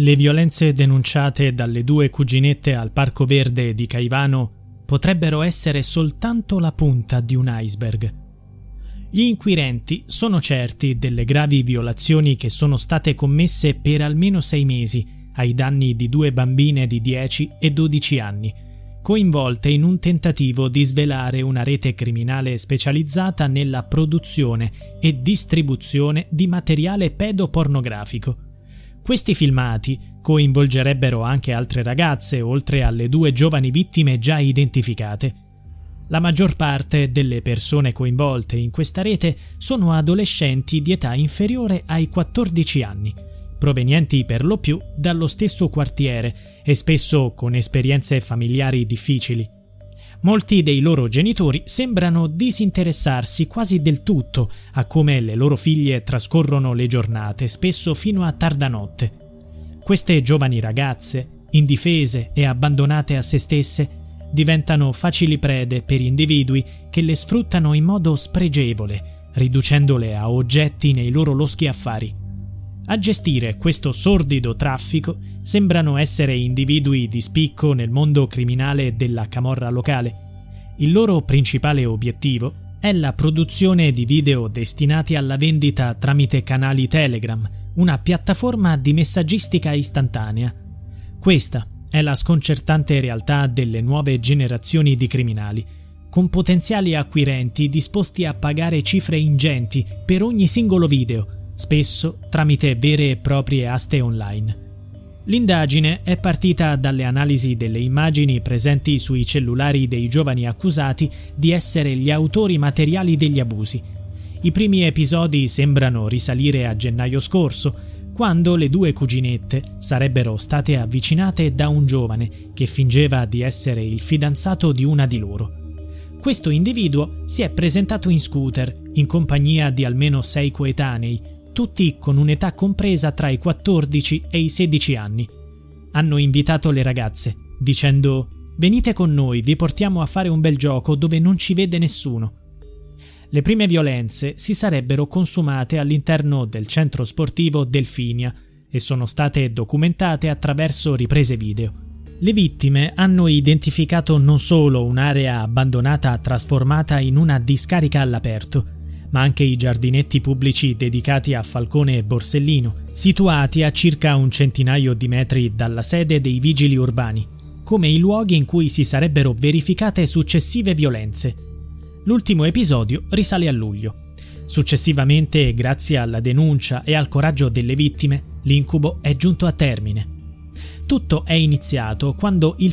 Le violenze denunciate dalle due cuginette al Parco Verde di Caivano potrebbero essere soltanto la punta di un iceberg. Gli inquirenti sono certi delle gravi violazioni che sono state commesse per almeno sei mesi ai danni di due bambine di 10 e 12 anni, coinvolte in un tentativo di svelare una rete criminale specializzata nella produzione e distribuzione di materiale pedopornografico questi filmati coinvolgerebbero anche altre ragazze, oltre alle due giovani vittime già identificate. La maggior parte delle persone coinvolte in questa rete sono adolescenti di età inferiore ai 14 anni, provenienti per lo più dallo stesso quartiere e spesso con esperienze familiari difficili. Molti dei loro genitori sembrano disinteressarsi quasi del tutto a come le loro figlie trascorrono le giornate, spesso fino a tarda notte. Queste giovani ragazze, indifese e abbandonate a se stesse, diventano facili prede per individui che le sfruttano in modo spregevole, riducendole a oggetti nei loro loschi affari. A gestire questo sordido traffico sembrano essere individui di spicco nel mondo criminale della camorra locale. Il loro principale obiettivo è la produzione di video destinati alla vendita tramite canali Telegram, una piattaforma di messaggistica istantanea. Questa è la sconcertante realtà delle nuove generazioni di criminali, con potenziali acquirenti disposti a pagare cifre ingenti per ogni singolo video, spesso tramite vere e proprie aste online. L'indagine è partita dalle analisi delle immagini presenti sui cellulari dei giovani accusati di essere gli autori materiali degli abusi. I primi episodi sembrano risalire a gennaio scorso, quando le due cuginette sarebbero state avvicinate da un giovane che fingeva di essere il fidanzato di una di loro. Questo individuo si è presentato in scooter in compagnia di almeno sei coetanei tutti con un'età compresa tra i 14 e i 16 anni. Hanno invitato le ragazze, dicendo Venite con noi, vi portiamo a fare un bel gioco dove non ci vede nessuno. Le prime violenze si sarebbero consumate all'interno del centro sportivo Delfinia e sono state documentate attraverso riprese video. Le vittime hanno identificato non solo un'area abbandonata trasformata in una discarica all'aperto, ma anche i giardinetti pubblici dedicati a Falcone e Borsellino, situati a circa un centinaio di metri dalla sede dei vigili urbani, come i luoghi in cui si sarebbero verificate successive violenze. L'ultimo episodio risale a luglio. Successivamente, grazie alla denuncia e al coraggio delle vittime, l'incubo è giunto a termine. Tutto è iniziato quando il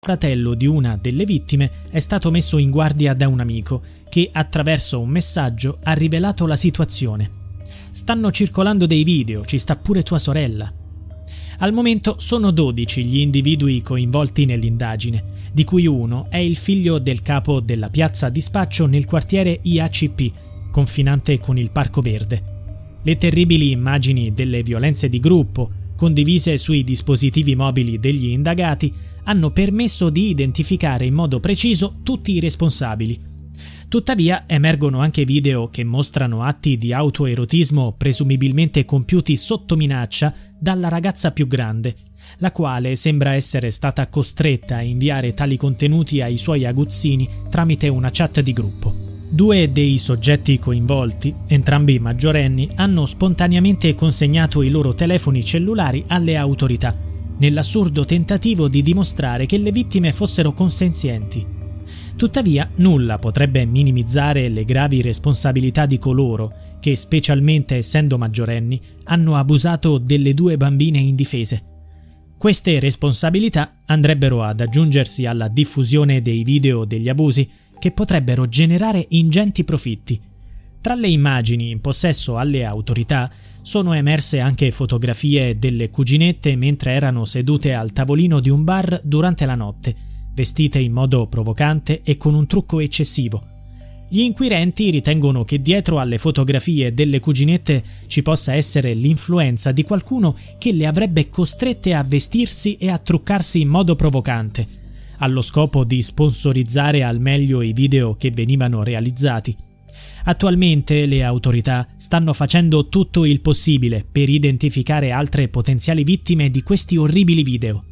Fratello di una delle vittime è stato messo in guardia da un amico che attraverso un messaggio ha rivelato la situazione. Stanno circolando dei video, ci sta pure tua sorella. Al momento sono 12 gli individui coinvolti nell'indagine, di cui uno è il figlio del capo della piazza dispaccio nel quartiere IACP, confinante con il Parco Verde. Le terribili immagini delle violenze di gruppo, condivise sui dispositivi mobili degli indagati, hanno permesso di identificare in modo preciso tutti i responsabili. Tuttavia emergono anche video che mostrano atti di autoerotismo presumibilmente compiuti sotto minaccia dalla ragazza più grande, la quale sembra essere stata costretta a inviare tali contenuti ai suoi aguzzini tramite una chat di gruppo. Due dei soggetti coinvolti, entrambi maggiorenni, hanno spontaneamente consegnato i loro telefoni cellulari alle autorità, nell'assurdo tentativo di dimostrare che le vittime fossero consenzienti. Tuttavia, nulla potrebbe minimizzare le gravi responsabilità di coloro che, specialmente essendo maggiorenni, hanno abusato delle due bambine indifese. Queste responsabilità andrebbero ad aggiungersi alla diffusione dei video degli abusi che potrebbero generare ingenti profitti. Tra le immagini in possesso alle autorità sono emerse anche fotografie delle cuginette mentre erano sedute al tavolino di un bar durante la notte, vestite in modo provocante e con un trucco eccessivo. Gli inquirenti ritengono che dietro alle fotografie delle cuginette ci possa essere l'influenza di qualcuno che le avrebbe costrette a vestirsi e a truccarsi in modo provocante, allo scopo di sponsorizzare al meglio i video che venivano realizzati. Attualmente le autorità stanno facendo tutto il possibile per identificare altre potenziali vittime di questi orribili video.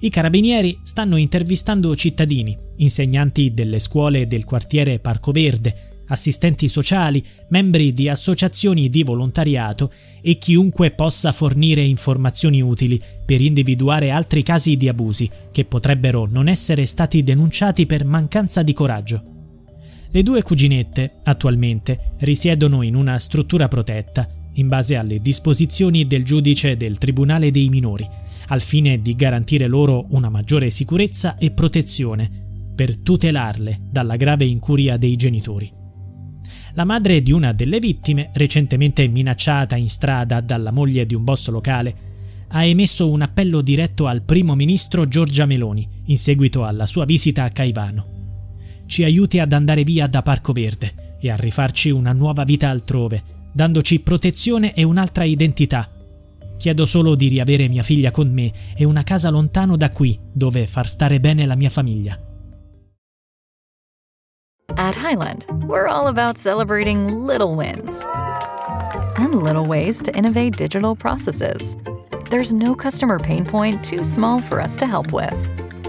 I carabinieri stanno intervistando cittadini, insegnanti delle scuole del quartiere Parco Verde, assistenti sociali, membri di associazioni di volontariato e chiunque possa fornire informazioni utili per individuare altri casi di abusi che potrebbero non essere stati denunciati per mancanza di coraggio. Le due cuginette, attualmente, risiedono in una struttura protetta, in base alle disposizioni del giudice del Tribunale dei minori, al fine di garantire loro una maggiore sicurezza e protezione, per tutelarle dalla grave incuria dei genitori. La madre di una delle vittime, recentemente minacciata in strada dalla moglie di un boss locale, ha emesso un appello diretto al primo ministro Giorgia Meloni in seguito alla sua visita a Caivano. Ci aiuti ad andare via da Parco Verde e a rifarci una nuova vita altrove, dandoci protezione e un'altra identità Chiedo solo di riavere mia figlia con me e una casa lontano da qui dove far stare bene la mia famiglia. At Highland, we're all about celebrating little wins and little ways to innovate digital processes. There's no customer pain point too small for us to help with.